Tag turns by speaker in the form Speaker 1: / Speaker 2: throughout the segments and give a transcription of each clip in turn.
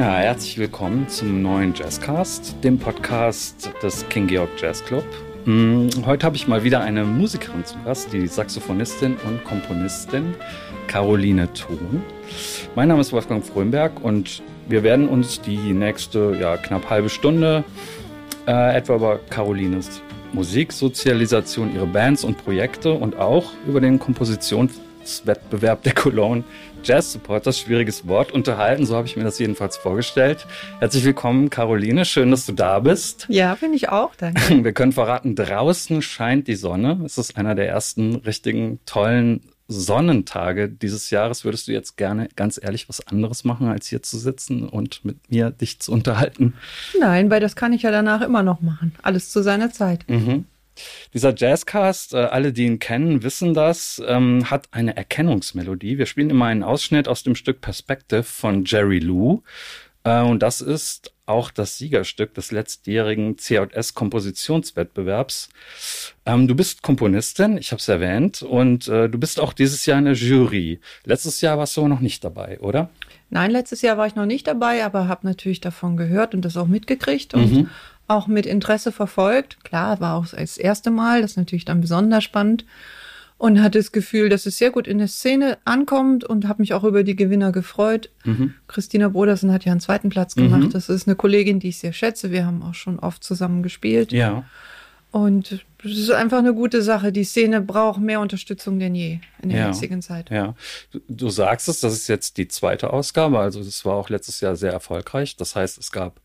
Speaker 1: Ja, herzlich willkommen zum neuen Jazzcast, dem Podcast des King Georg Jazz Club. Mm, heute habe ich mal wieder eine Musikerin zu Gast, die Saxophonistin und Komponistin Caroline Thun. Mein Name ist Wolfgang Frömberg und wir werden uns die nächste ja, knapp halbe Stunde äh, etwa über Carolines Musiksozialisation, ihre Bands und Projekte und auch über den Kompositionswettbewerb der Cologne Jazz Supporters, schwieriges Wort, unterhalten. So habe ich mir das jedenfalls vorgestellt. Herzlich willkommen, Caroline. Schön, dass du da bist.
Speaker 2: Ja, finde ich auch. Danke.
Speaker 1: Wir können verraten, draußen scheint die Sonne. Es ist einer der ersten richtigen, tollen Sonnentage dieses Jahres. Würdest du jetzt gerne ganz ehrlich was anderes machen, als hier zu sitzen und mit mir dich zu unterhalten?
Speaker 2: Nein, weil das kann ich ja danach immer noch machen. Alles zu seiner Zeit.
Speaker 1: Mhm. Dieser Jazzcast, äh, alle, die ihn kennen, wissen das, ähm, hat eine Erkennungsmelodie. Wir spielen immer einen Ausschnitt aus dem Stück Perspective von Jerry Lou. Äh, und das ist auch das Siegerstück des letztjährigen CJS-Kompositionswettbewerbs. Ähm, du bist Komponistin, ich habe es erwähnt, und äh, du bist auch dieses Jahr in der Jury. Letztes Jahr warst du noch nicht dabei, oder?
Speaker 2: Nein, letztes Jahr war ich noch nicht dabei, aber habe natürlich davon gehört und das auch mitgekriegt und mhm. Auch mit Interesse verfolgt. Klar, war auch das erste Mal, das ist natürlich dann besonders spannend und hatte das Gefühl, dass es sehr gut in der Szene ankommt und habe mich auch über die Gewinner gefreut. Mhm. Christina Brodersen hat ja einen zweiten Platz gemacht. Mhm. Das ist eine Kollegin, die ich sehr schätze. Wir haben auch schon oft zusammen gespielt.
Speaker 1: Ja.
Speaker 2: Und es ist einfach eine gute Sache. Die Szene braucht mehr Unterstützung denn je in der ja, jetzigen Zeit.
Speaker 1: Ja, du, du, sagst es, das ist jetzt die zweite Ausgabe. Also das war auch letztes Jahr sehr erfolgreich. Das heißt, es gab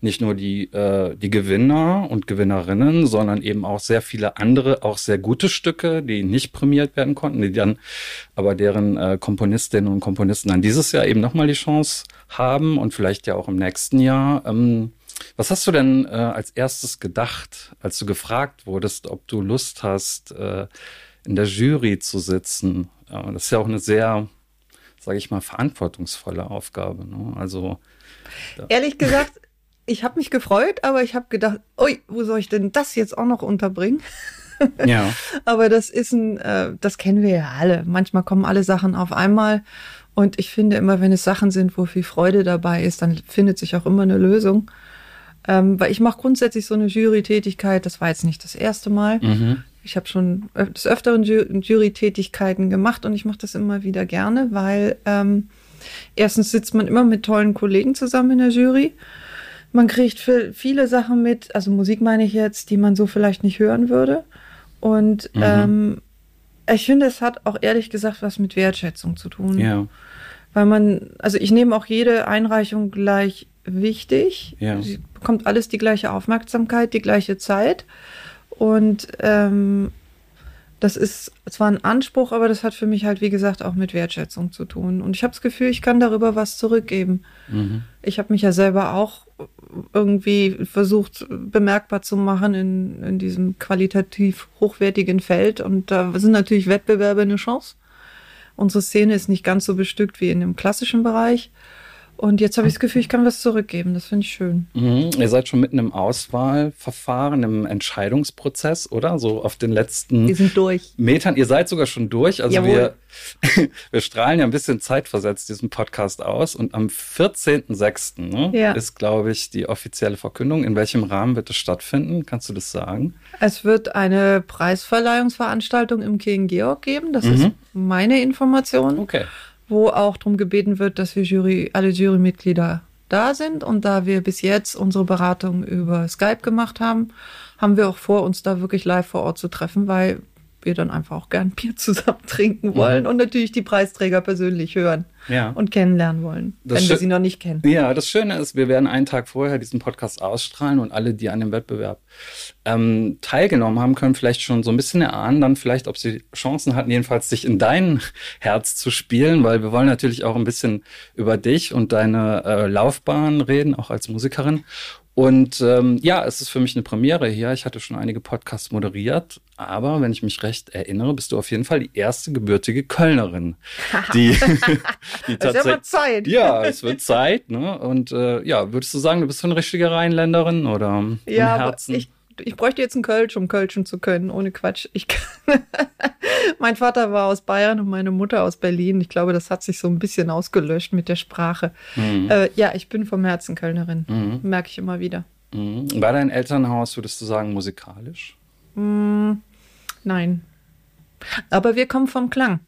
Speaker 1: nicht nur die, äh, die Gewinner und Gewinnerinnen, sondern eben auch sehr viele andere, auch sehr gute Stücke, die nicht prämiert werden konnten, die dann aber deren äh, Komponistinnen und Komponisten dann dieses Jahr eben nochmal die Chance haben und vielleicht ja auch im nächsten Jahr. Ähm, was hast du denn äh, als erstes gedacht, als du gefragt wurdest, ob du Lust hast, äh, in der Jury zu sitzen? Äh, das ist ja auch eine sehr, sage ich mal, verantwortungsvolle Aufgabe. Ne? Also
Speaker 2: Ehrlich gesagt, ich habe mich gefreut, aber ich habe gedacht, ui, wo soll ich denn das jetzt auch noch unterbringen?
Speaker 1: Ja.
Speaker 2: aber das ist ein, äh, das kennen wir ja alle. Manchmal kommen alle Sachen auf einmal. Und ich finde immer, wenn es Sachen sind, wo viel Freude dabei ist, dann findet sich auch immer eine Lösung. Ähm, weil ich mache grundsätzlich so eine Jury-Tätigkeit. Das war jetzt nicht das erste Mal. Mhm. Ich habe schon des Öfteren Jury-Tätigkeiten gemacht und ich mache das immer wieder gerne, weil ähm, erstens sitzt man immer mit tollen Kollegen zusammen in der Jury man kriegt viele Sachen mit, also Musik meine ich jetzt, die man so vielleicht nicht hören würde. Und mhm. ähm, ich finde, es hat auch ehrlich gesagt was mit Wertschätzung zu tun.
Speaker 1: Ja.
Speaker 2: Weil man, also ich nehme auch jede Einreichung gleich wichtig.
Speaker 1: Ja.
Speaker 2: Sie bekommt alles die gleiche Aufmerksamkeit, die gleiche Zeit. Und ähm, das ist zwar ein Anspruch, aber das hat für mich halt, wie gesagt, auch mit Wertschätzung zu tun. Und ich habe das Gefühl, ich kann darüber was zurückgeben. Mhm. Ich habe mich ja selber auch irgendwie versucht bemerkbar zu machen in, in diesem qualitativ hochwertigen Feld. Und da sind natürlich Wettbewerbe eine Chance. Unsere Szene ist nicht ganz so bestückt wie in dem klassischen Bereich. Und jetzt habe ich das Gefühl, ich kann was zurückgeben. Das finde ich schön.
Speaker 1: Mhm. Ihr seid schon mitten im Auswahlverfahren, im Entscheidungsprozess, oder? So auf den letzten
Speaker 2: wir sind durch.
Speaker 1: Metern. Ihr seid sogar schon durch. Also wir, wir strahlen ja ein bisschen zeitversetzt diesen Podcast aus. Und am 14.06. Ne, ja. ist, glaube ich, die offizielle Verkündung. In welchem Rahmen wird es stattfinden? Kannst du das sagen?
Speaker 2: Es wird eine Preisverleihungsveranstaltung im King Georg geben. Das mhm. ist meine Information.
Speaker 1: Okay
Speaker 2: wo auch darum gebeten wird, dass wir Jury, alle Jurymitglieder da sind. Und da wir bis jetzt unsere Beratung über Skype gemacht haben, haben wir auch vor, uns da wirklich live vor Ort zu treffen, weil wir dann einfach auch gern Bier zusammen trinken wollen ja. und natürlich die Preisträger persönlich hören
Speaker 1: ja.
Speaker 2: und kennenlernen wollen, das wenn wir sie noch nicht kennen.
Speaker 1: Ja, das Schöne ist, wir werden einen Tag vorher diesen Podcast ausstrahlen und alle, die an dem Wettbewerb ähm, teilgenommen haben, können vielleicht schon so ein bisschen erahnen, dann vielleicht, ob sie Chancen hatten, jedenfalls sich in dein Herz zu spielen, weil wir wollen natürlich auch ein bisschen über dich und deine äh, Laufbahn reden, auch als Musikerin. Und ähm, ja, es ist für mich eine Premiere hier. Ich hatte schon einige Podcasts moderiert, aber wenn ich mich recht erinnere, bist du auf jeden Fall die erste gebürtige Kölnerin, die,
Speaker 2: die tatsächlich. Ja, Zeit.
Speaker 1: ja, es wird Zeit. Ne? Und äh, ja, würdest du sagen, du bist so eine richtige Rheinländerin oder
Speaker 2: ja, im Herzen? Ich ich bräuchte jetzt einen Kölsch, um Kölschen zu können, ohne Quatsch. Ich mein Vater war aus Bayern und meine Mutter aus Berlin. Ich glaube, das hat sich so ein bisschen ausgelöscht mit der Sprache. Mhm. Äh, ja, ich bin vom Herzen Kölnerin, mhm. merke ich immer wieder.
Speaker 1: Mhm. War dein Elternhaus, würdest du sagen, musikalisch?
Speaker 2: Mm, nein. Aber wir kommen vom Klang.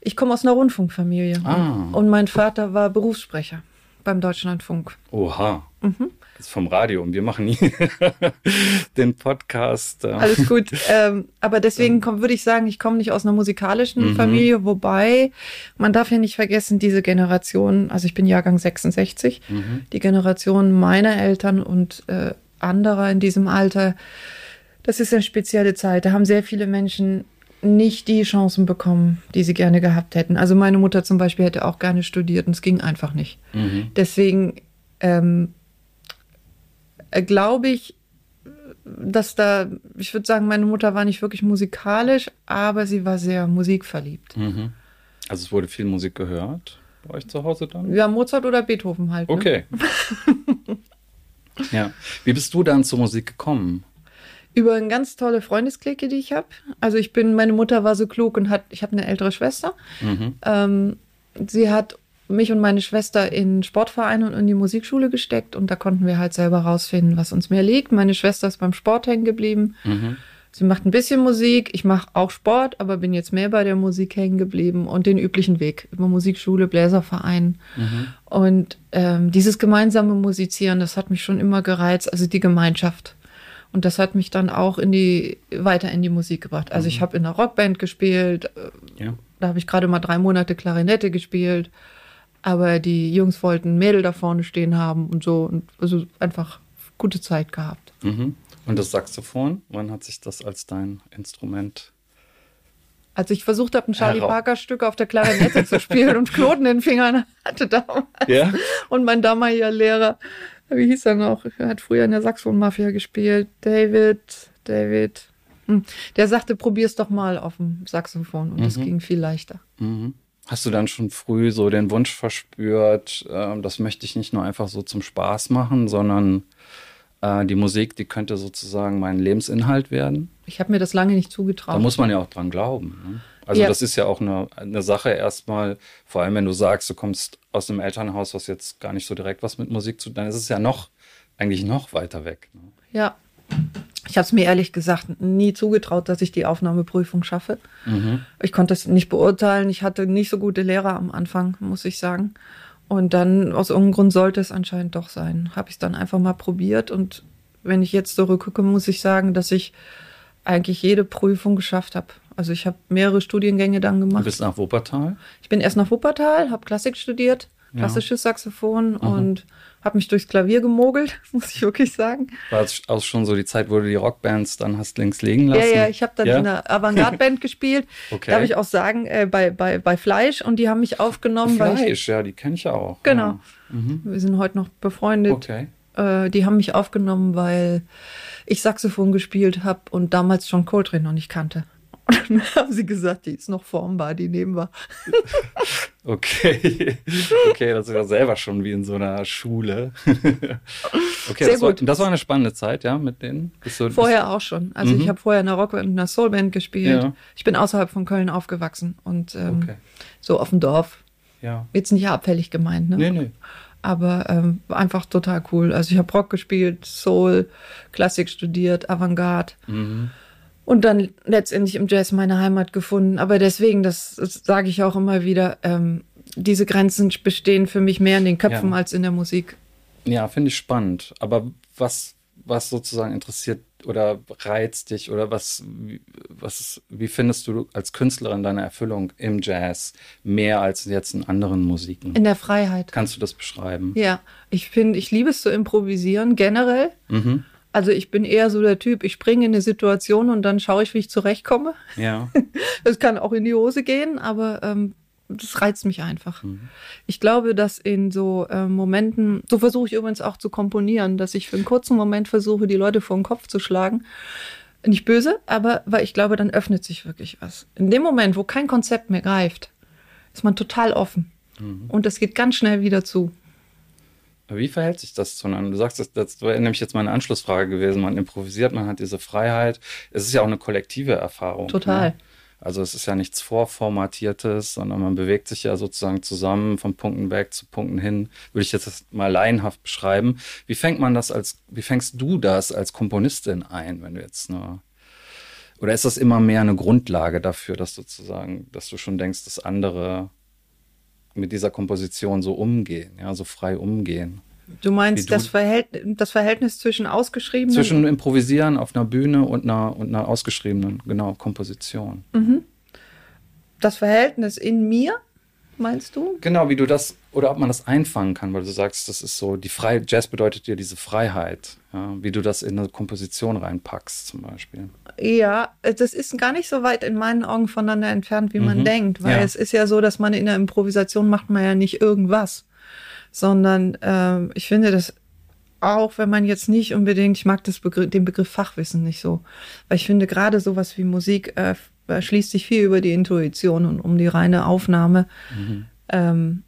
Speaker 2: Ich komme aus einer Rundfunkfamilie. Ah. Und mein Vater war Berufssprecher beim Deutschlandfunk.
Speaker 1: Oha. Mhm. Vom Radio und wir machen nie den Podcast.
Speaker 2: Äh. Alles gut. Ähm, aber deswegen komm, würde ich sagen, ich komme nicht aus einer musikalischen mhm. Familie, wobei man darf ja nicht vergessen, diese Generation, also ich bin Jahrgang 66, mhm. die Generation meiner Eltern und äh, anderer in diesem Alter, das ist eine spezielle Zeit. Da haben sehr viele Menschen nicht die Chancen bekommen, die sie gerne gehabt hätten. Also meine Mutter zum Beispiel hätte auch gerne studiert und es ging einfach nicht. Mhm. Deswegen ähm, äh, glaube ich, dass da, ich würde sagen, meine Mutter war nicht wirklich musikalisch, aber sie war sehr musikverliebt.
Speaker 1: Mhm. Also es wurde viel Musik gehört bei euch zu Hause dann?
Speaker 2: Ja, Mozart oder Beethoven halt.
Speaker 1: Ne? Okay. ja. Wie bist du dann zur Musik gekommen?
Speaker 2: Über eine ganz tolle Freundesklicke, die ich habe. Also ich bin, meine Mutter war so klug und hat, ich habe eine ältere Schwester. Mhm. Ähm, sie hat mich und meine Schwester in Sportvereine und in die Musikschule gesteckt und da konnten wir halt selber rausfinden, was uns mehr liegt. Meine Schwester ist beim Sport hängen geblieben. Mhm. Sie macht ein bisschen Musik, ich mache auch Sport, aber bin jetzt mehr bei der Musik hängen geblieben und den üblichen Weg über Musikschule, Bläserverein. Mhm. Und ähm, dieses gemeinsame Musizieren, das hat mich schon immer gereizt, also die Gemeinschaft. Und das hat mich dann auch in die, weiter in die Musik gebracht. Also mhm. ich habe in einer Rockband gespielt. Äh, ja. Da habe ich gerade mal drei Monate Klarinette gespielt. Aber die Jungs wollten Mädel da vorne stehen haben und so. Und also einfach gute Zeit gehabt.
Speaker 1: Mhm. Und das Saxophon, wann hat sich das als dein Instrument
Speaker 2: als ich versucht habe, ein Charlie Parker Stück auf der Klarinette zu spielen und Knoten in den Fingern hatte damals. Ja? Und mein damaliger Lehrer wie hieß er noch? Er hat früher in der Saxophon-Mafia gespielt. David, David. Hm. Der sagte, probier's doch mal auf dem Saxophon und es mhm. ging viel leichter.
Speaker 1: Mhm. Hast du dann schon früh so den Wunsch verspürt, äh, das möchte ich nicht nur einfach so zum Spaß machen, sondern äh, die Musik, die könnte sozusagen mein Lebensinhalt werden?
Speaker 2: Ich habe mir das lange nicht zugetraut.
Speaker 1: Da muss man ja auch dran glauben. Ne? Also ja. das ist ja auch eine, eine Sache erstmal, vor allem wenn du sagst, du kommst aus einem Elternhaus, was jetzt gar nicht so direkt was mit Musik zu tun, dann ist es ja noch, eigentlich noch weiter weg. Ne?
Speaker 2: Ja. Ich habe es mir ehrlich gesagt nie zugetraut, dass ich die Aufnahmeprüfung schaffe. Mhm. Ich konnte es nicht beurteilen. Ich hatte nicht so gute Lehrer am Anfang, muss ich sagen. Und dann aus irgendeinem Grund sollte es anscheinend doch sein. Habe ich es dann einfach mal probiert und wenn ich jetzt zurückgucke, muss ich sagen, dass ich eigentlich jede Prüfung geschafft habe. Also ich habe mehrere Studiengänge dann gemacht.
Speaker 1: Du bist nach Wuppertal?
Speaker 2: Ich bin erst nach Wuppertal, habe Klassik studiert, klassisches ja. Saxophon Aha. und habe mich durchs Klavier gemogelt, muss ich wirklich sagen.
Speaker 1: War es auch schon so die Zeit, wo du die Rockbands dann hast links liegen lassen?
Speaker 2: Ja, ja, ich habe dann ja? in einer Avantgarde-Band gespielt. Okay. Darf ich auch sagen, äh, bei, bei, bei Fleisch und die haben mich aufgenommen.
Speaker 1: Fleisch,
Speaker 2: ich,
Speaker 1: ja, die kenne ich auch.
Speaker 2: Genau. Ja. Mhm. Wir sind heute noch befreundet. Okay. Äh, die haben mich aufgenommen, weil ich Saxophon gespielt habe und damals schon Coltrane noch nicht kannte. Und dann haben sie gesagt, die ist noch formbar, die nehmen wir.
Speaker 1: Okay. Okay, das ja selber schon wie in so einer Schule. Okay,
Speaker 2: Sehr
Speaker 1: das,
Speaker 2: gut.
Speaker 1: War, das war eine spannende Zeit, ja, mit denen?
Speaker 2: Du, vorher auch schon. Also mhm. ich habe vorher in einer Rock- und einer Soulband gespielt. Ja. Ich bin außerhalb von Köln aufgewachsen und ähm, okay. so auf dem Dorf. Ja. Jetzt nicht abfällig gemeint, ne? Nee, nee. Aber ähm, einfach total cool. Also ich habe Rock gespielt, Soul, Klassik studiert, Avantgarde. Mhm und dann letztendlich im Jazz meine Heimat gefunden. Aber deswegen, das, das sage ich auch immer wieder, ähm, diese Grenzen bestehen für mich mehr in den Köpfen ja. als in der Musik.
Speaker 1: Ja, finde ich spannend. Aber was, was sozusagen interessiert oder reizt dich oder was, was, wie findest du als Künstlerin deine Erfüllung im Jazz mehr als jetzt in anderen Musiken?
Speaker 2: In der Freiheit.
Speaker 1: Kannst du das beschreiben?
Speaker 2: Ja, ich finde, ich liebe es zu improvisieren generell. Mhm. Also ich bin eher so der Typ, ich springe in eine Situation und dann schaue ich, wie ich zurechtkomme. Ja. Das kann auch in die Hose gehen, aber ähm, das reizt mich einfach. Mhm. Ich glaube, dass in so äh, Momenten, so versuche ich übrigens auch zu komponieren, dass ich für einen kurzen Moment versuche, die Leute vor den Kopf zu schlagen. Nicht böse, aber weil ich glaube, dann öffnet sich wirklich was. In dem Moment, wo kein Konzept mehr greift, ist man total offen. Mhm. Und das geht ganz schnell wieder zu.
Speaker 1: Wie verhält sich das zueinander? Du sagst, das, das wäre nämlich jetzt meine Anschlussfrage gewesen. Man improvisiert, man hat diese Freiheit. Es ist ja auch eine kollektive Erfahrung.
Speaker 2: Total.
Speaker 1: Ne? Also es ist ja nichts Vorformatiertes, sondern man bewegt sich ja sozusagen zusammen von Punkten weg zu Punkten hin. Würde ich jetzt mal laienhaft beschreiben. Wie fängt man das als, wie fängst du das als Komponistin ein, wenn du jetzt nur oder ist das immer mehr eine Grundlage dafür, dass sozusagen, dass du schon denkst, dass andere mit dieser Komposition so umgehen, ja, so frei umgehen?
Speaker 2: Du meinst du, das, Verhält das Verhältnis zwischen ausgeschriebenen?
Speaker 1: Zwischen Improvisieren auf einer Bühne und einer, und einer ausgeschriebenen, genau, Komposition.
Speaker 2: Mhm. Das Verhältnis in mir meinst du?
Speaker 1: Genau, wie du das, oder ob man das einfangen kann, weil du sagst, das ist so, die Frei Jazz bedeutet dir diese Freiheit, ja, wie du das in eine Komposition reinpackst zum Beispiel.
Speaker 2: Ja, das ist gar nicht so weit in meinen Augen voneinander entfernt, wie man mhm. denkt, weil ja. es ist ja so, dass man in der Improvisation macht man ja nicht irgendwas, sondern äh, ich finde das auch wenn man jetzt nicht unbedingt, ich mag das Begriff, den Begriff Fachwissen nicht so, weil ich finde gerade sowas wie Musik äh, schließt sich viel über die Intuition und um die reine Aufnahme. Mhm. Ähm,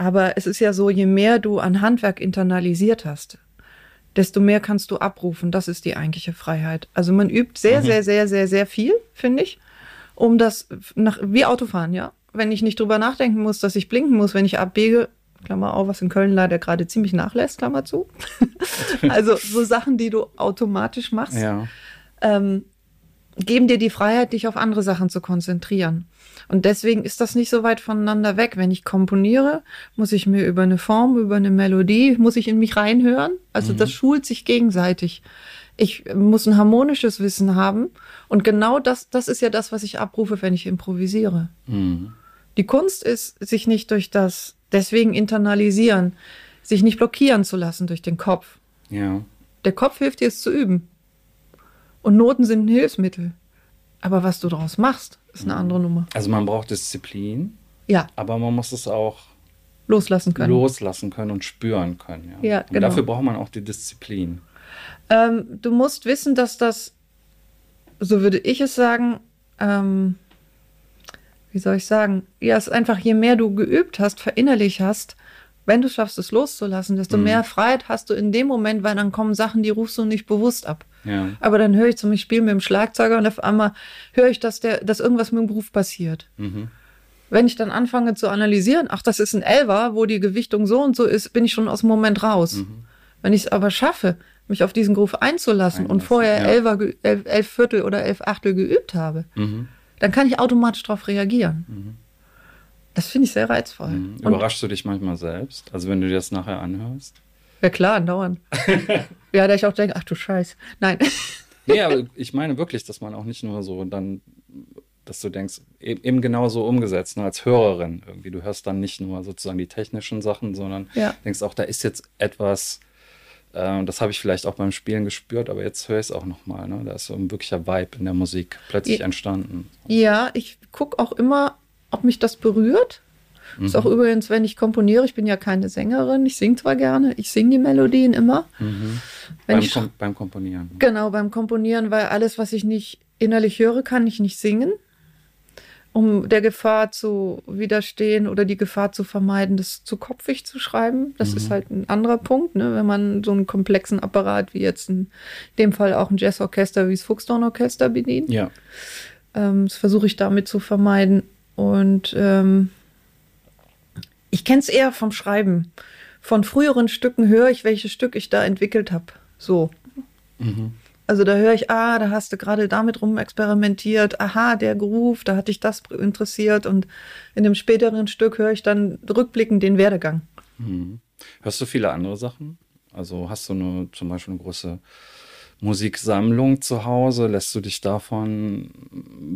Speaker 2: aber es ist ja so, je mehr du an Handwerk internalisiert hast, desto mehr kannst du abrufen. Das ist die eigentliche Freiheit. Also man übt sehr, mhm. sehr, sehr, sehr, sehr viel, finde ich, um das nach, wie Autofahren, ja. Wenn ich nicht drüber nachdenken muss, dass ich blinken muss, wenn ich abbiege, Klammer auf, was in Köln leider gerade ziemlich nachlässt, Klammer zu. also so Sachen, die du automatisch machst. Ja. Ähm, geben dir die Freiheit, dich auf andere Sachen zu konzentrieren. Und deswegen ist das nicht so weit voneinander weg. Wenn ich komponiere, muss ich mir über eine Form, über eine Melodie, muss ich in mich reinhören. Also mhm. das schult sich gegenseitig. Ich muss ein harmonisches Wissen haben. Und genau das, das ist ja das, was ich abrufe, wenn ich improvisiere. Mhm. Die Kunst ist, sich nicht durch das, deswegen internalisieren, sich nicht blockieren zu lassen durch den Kopf.
Speaker 1: Ja.
Speaker 2: Der Kopf hilft dir es zu üben. Und Noten sind ein Hilfsmittel. Aber was du daraus machst, ist eine andere Nummer.
Speaker 1: Also man braucht Disziplin.
Speaker 2: Ja.
Speaker 1: Aber man muss es auch
Speaker 2: loslassen können.
Speaker 1: Loslassen können und spüren können. Ja, ja genau. Und dafür braucht man auch die Disziplin.
Speaker 2: Ähm, du musst wissen, dass das, so würde ich es sagen, ähm, wie soll ich sagen, ja, es ist einfach, je mehr du geübt hast, verinnerlicht hast, wenn du schaffst, es loszulassen, desto mhm. mehr Freiheit hast du in dem Moment, weil dann kommen Sachen, die rufst du nicht bewusst ab.
Speaker 1: Ja.
Speaker 2: Aber dann höre ich zum Beispiel mit dem Schlagzeuger und auf einmal höre ich, dass, der, dass irgendwas mit dem Beruf passiert.
Speaker 1: Mhm.
Speaker 2: Wenn ich dann anfange zu analysieren, ach, das ist ein Elfer, wo die Gewichtung so und so ist, bin ich schon aus dem Moment raus. Mhm. Wenn ich es aber schaffe, mich auf diesen Groove einzulassen, einlassen, und vorher ja. Elfer, elf, elf, Viertel oder elf Achtel geübt habe,
Speaker 1: mhm.
Speaker 2: dann kann ich automatisch darauf reagieren.
Speaker 1: Mhm.
Speaker 2: Das finde ich sehr reizvoll.
Speaker 1: Mhm. Überraschst du dich manchmal selbst? Also wenn du dir das nachher anhörst?
Speaker 2: Ja klar, andauernd. ja, da ich auch denke, ach du Scheiß. Nein.
Speaker 1: nee, aber ich meine wirklich, dass man auch nicht nur so dann, dass du denkst, eben genau so umgesetzt, ne, als Hörerin irgendwie. Du hörst dann nicht nur sozusagen die technischen Sachen, sondern
Speaker 2: ja.
Speaker 1: denkst auch, da ist jetzt etwas, äh, das habe ich vielleicht auch beim Spielen gespürt, aber jetzt höre ich es auch nochmal. Ne? Da ist so ein wirklicher Vibe in der Musik plötzlich entstanden.
Speaker 2: Ja, ich gucke auch immer, ob mich das berührt. Mhm. Ist auch übrigens, wenn ich komponiere, ich bin ja keine Sängerin, ich singe zwar gerne, ich singe die Melodien immer.
Speaker 1: Mhm. Beim, ich, Kom beim Komponieren.
Speaker 2: Genau, beim Komponieren, weil alles, was ich nicht innerlich höre, kann ich nicht singen. Um der Gefahr zu widerstehen oder die Gefahr zu vermeiden, das zu kopfig zu schreiben. Das mhm. ist halt ein anderer Punkt, ne? wenn man so einen komplexen Apparat wie jetzt in dem Fall auch ein Jazzorchester wie das Fuchsdornorchester bedient.
Speaker 1: Ja.
Speaker 2: Ähm, das versuche ich damit zu vermeiden. Und ähm, ich kenne es eher vom Schreiben. Von früheren Stücken höre ich, welches Stück ich da entwickelt habe. So.
Speaker 1: Mhm.
Speaker 2: Also da höre ich, ah, da hast du gerade damit rum experimentiert, aha, der Groove, da hat dich das interessiert und in dem späteren Stück höre ich dann rückblickend den Werdegang.
Speaker 1: Mhm. Hörst du viele andere Sachen? Also hast du eine, zum Beispiel eine große Musiksammlung zu Hause? Lässt du dich davon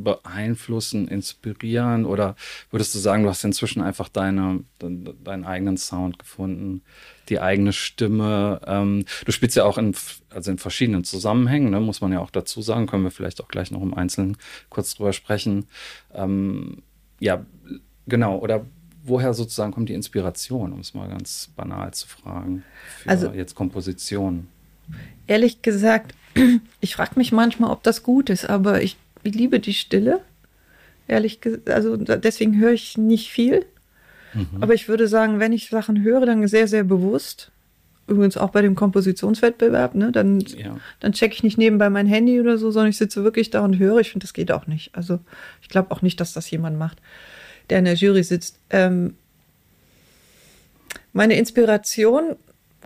Speaker 1: beeinflussen, inspirieren? Oder würdest du sagen, du hast inzwischen einfach deine, deinen eigenen Sound gefunden, die eigene Stimme? Ähm, du spielst ja auch in, also in verschiedenen Zusammenhängen, ne, muss man ja auch dazu sagen. Können wir vielleicht auch gleich noch im Einzelnen kurz drüber sprechen. Ähm, ja, genau. Oder woher sozusagen kommt die Inspiration, um es mal ganz banal zu fragen, für also, jetzt Komposition?
Speaker 2: ehrlich gesagt, ich frage mich manchmal, ob das gut ist, aber ich liebe die Stille. Ehrlich gesagt, also deswegen höre ich nicht viel. Mhm. Aber ich würde sagen, wenn ich Sachen höre, dann sehr, sehr bewusst. Übrigens auch bei dem Kompositionswettbewerb, ne? Dann, ja. dann checke ich nicht nebenbei mein Handy oder so, sondern ich sitze wirklich da und höre. Ich finde, das geht auch nicht. Also ich glaube auch nicht, dass das jemand macht, der in der Jury sitzt. Ähm, meine Inspiration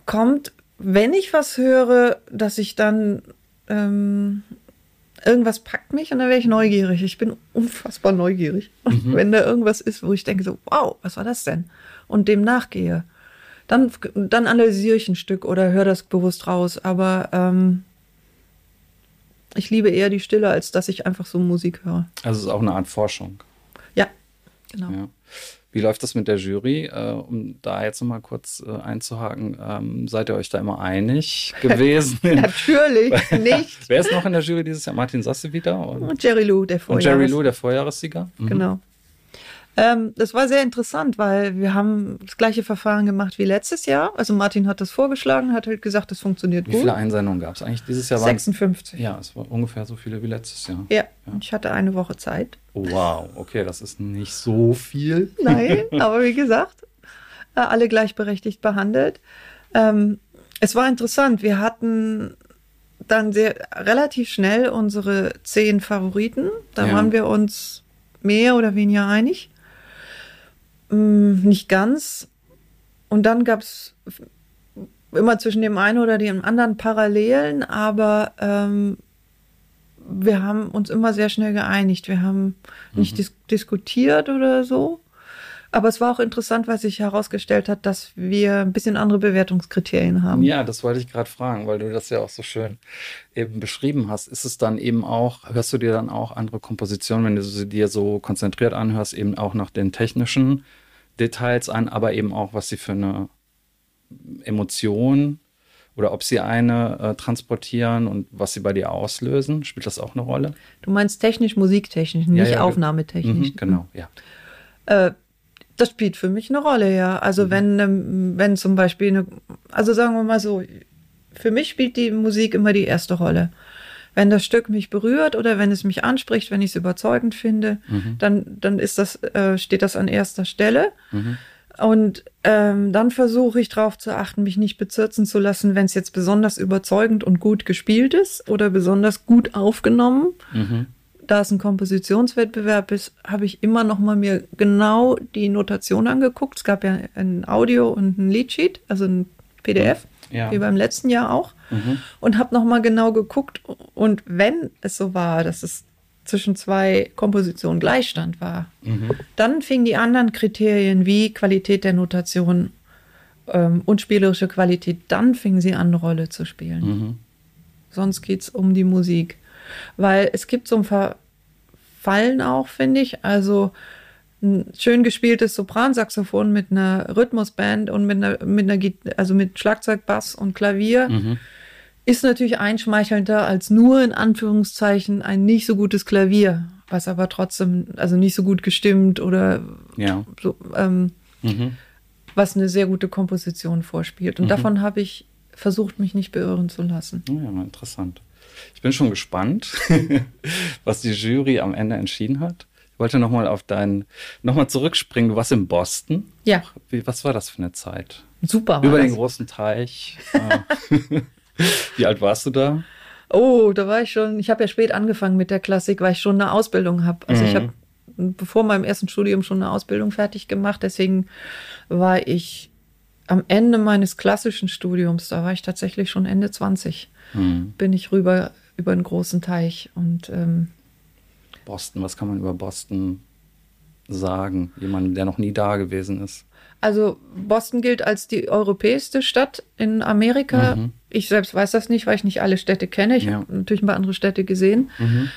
Speaker 2: kommt, wenn ich was höre, dass ich dann ähm, irgendwas packt mich und dann wäre ich neugierig. Ich bin unfassbar neugierig. Mhm. Wenn da irgendwas ist, wo ich denke so, wow, was war das denn? Und dem nachgehe, dann, dann analysiere ich ein Stück oder höre das bewusst raus. Aber ähm, ich liebe eher die Stille, als dass ich einfach so Musik höre.
Speaker 1: Also es ist auch eine Art Forschung.
Speaker 2: Ja, genau.
Speaker 1: Ja. Wie läuft das mit der Jury? Äh, um da jetzt nochmal kurz äh, einzuhaken, ähm, seid ihr euch da immer einig gewesen?
Speaker 2: Natürlich nicht.
Speaker 1: Wer ist noch in der Jury dieses Jahr? Martin Sasse wieder?
Speaker 2: Und, und Jerry Lou, der
Speaker 1: Vorjahres Und Jerry Lou, der Vorjahressieger?
Speaker 2: Mhm. Genau. Ähm, das war sehr interessant, weil wir haben das gleiche Verfahren gemacht wie letztes Jahr. Also Martin hat das vorgeschlagen, hat halt gesagt, das funktioniert
Speaker 1: wie
Speaker 2: gut.
Speaker 1: Wie viele Einsendungen gab es eigentlich dieses Jahr?
Speaker 2: 56.
Speaker 1: Ja, es war ungefähr so viele wie letztes Jahr.
Speaker 2: Ja, ja. ich hatte eine Woche Zeit.
Speaker 1: Oh, wow, okay, das ist nicht so viel.
Speaker 2: Nein, aber wie gesagt, äh, alle gleichberechtigt behandelt. Ähm, es war interessant. Wir hatten dann sehr relativ schnell unsere zehn Favoriten. Da ja. waren wir uns mehr oder weniger einig. Mm, nicht ganz. Und dann gab es immer zwischen dem einen oder dem anderen Parallelen, aber ähm, wir haben uns immer sehr schnell geeinigt. Wir haben mhm. nicht dis diskutiert oder so. Aber es war auch interessant, weil sich herausgestellt hat, dass wir ein bisschen andere Bewertungskriterien haben.
Speaker 1: Ja, das wollte ich gerade fragen, weil du das ja auch so schön eben beschrieben hast. Ist es dann eben auch, hörst du dir dann auch andere Kompositionen, wenn du sie dir so konzentriert anhörst, eben auch nach den technischen Details an, aber eben auch, was sie für eine Emotion oder ob sie eine äh, transportieren und was sie bei dir auslösen. Spielt das auch eine Rolle?
Speaker 2: Du meinst technisch, musiktechnisch, nicht ja, ja, aufnahmetechnisch.
Speaker 1: Mhm, genau, ja.
Speaker 2: Äh, das spielt für mich eine Rolle, ja. Also mhm. wenn, ähm, wenn zum Beispiel eine, also sagen wir mal so, für mich spielt die Musik immer die erste Rolle. Wenn das Stück mich berührt oder wenn es mich anspricht, wenn ich es überzeugend finde, mhm. dann, dann ist das, äh, steht das an erster Stelle. Mhm. Und ähm, dann versuche ich darauf zu achten, mich nicht bezirzen zu lassen, wenn es jetzt besonders überzeugend und gut gespielt ist oder besonders gut aufgenommen. Mhm da es ein Kompositionswettbewerb ist, habe ich immer noch mal mir genau die Notation angeguckt. Es gab ja ein Audio und ein Leadsheet, also ein PDF, ja. wie beim letzten Jahr auch. Mhm. Und habe noch mal genau geguckt. Und wenn es so war, dass es zwischen zwei Kompositionen Gleichstand war, mhm. dann fingen die anderen Kriterien wie Qualität der Notation ähm, und spielerische Qualität, dann fingen sie an, eine Rolle zu spielen. Mhm. Sonst geht es um die Musik. Weil es gibt so ein Verfallen auch, finde ich. Also ein schön gespieltes Sopransaxophon mit einer Rhythmusband und mit einer, mit einer also mit Schlagzeug, Bass und Klavier mhm. ist natürlich einschmeichelnder als nur in Anführungszeichen ein nicht so gutes Klavier, was aber trotzdem, also nicht so gut gestimmt oder
Speaker 1: ja.
Speaker 2: so, ähm, mhm. was eine sehr gute Komposition vorspielt. Und mhm. davon habe ich versucht, mich nicht beirren zu lassen.
Speaker 1: Ja, interessant. Ich bin schon gespannt, was die Jury am Ende entschieden hat. Ich wollte nochmal auf deinen, nochmal zurückspringen. Du warst in Boston.
Speaker 2: Ja.
Speaker 1: Wie, was war das für eine Zeit?
Speaker 2: Super.
Speaker 1: Über den großen Teich. Ah. Wie alt warst du da?
Speaker 2: Oh, da war ich schon, ich habe ja spät angefangen mit der Klassik, weil ich schon eine Ausbildung habe. Also mhm. ich habe bevor meinem ersten Studium schon eine Ausbildung fertig gemacht. Deswegen war ich am Ende meines klassischen Studiums, da war ich tatsächlich schon Ende 20 mhm. bin ich rüber über einen großen Teich und ähm,
Speaker 1: Boston, was kann man über Boston sagen? Jemand, der noch nie da gewesen ist.
Speaker 2: Also Boston gilt als die europäischste Stadt in Amerika. Mhm. Ich selbst weiß das nicht, weil ich nicht alle Städte kenne. Ich ja. habe natürlich ein paar andere Städte gesehen. Mhm.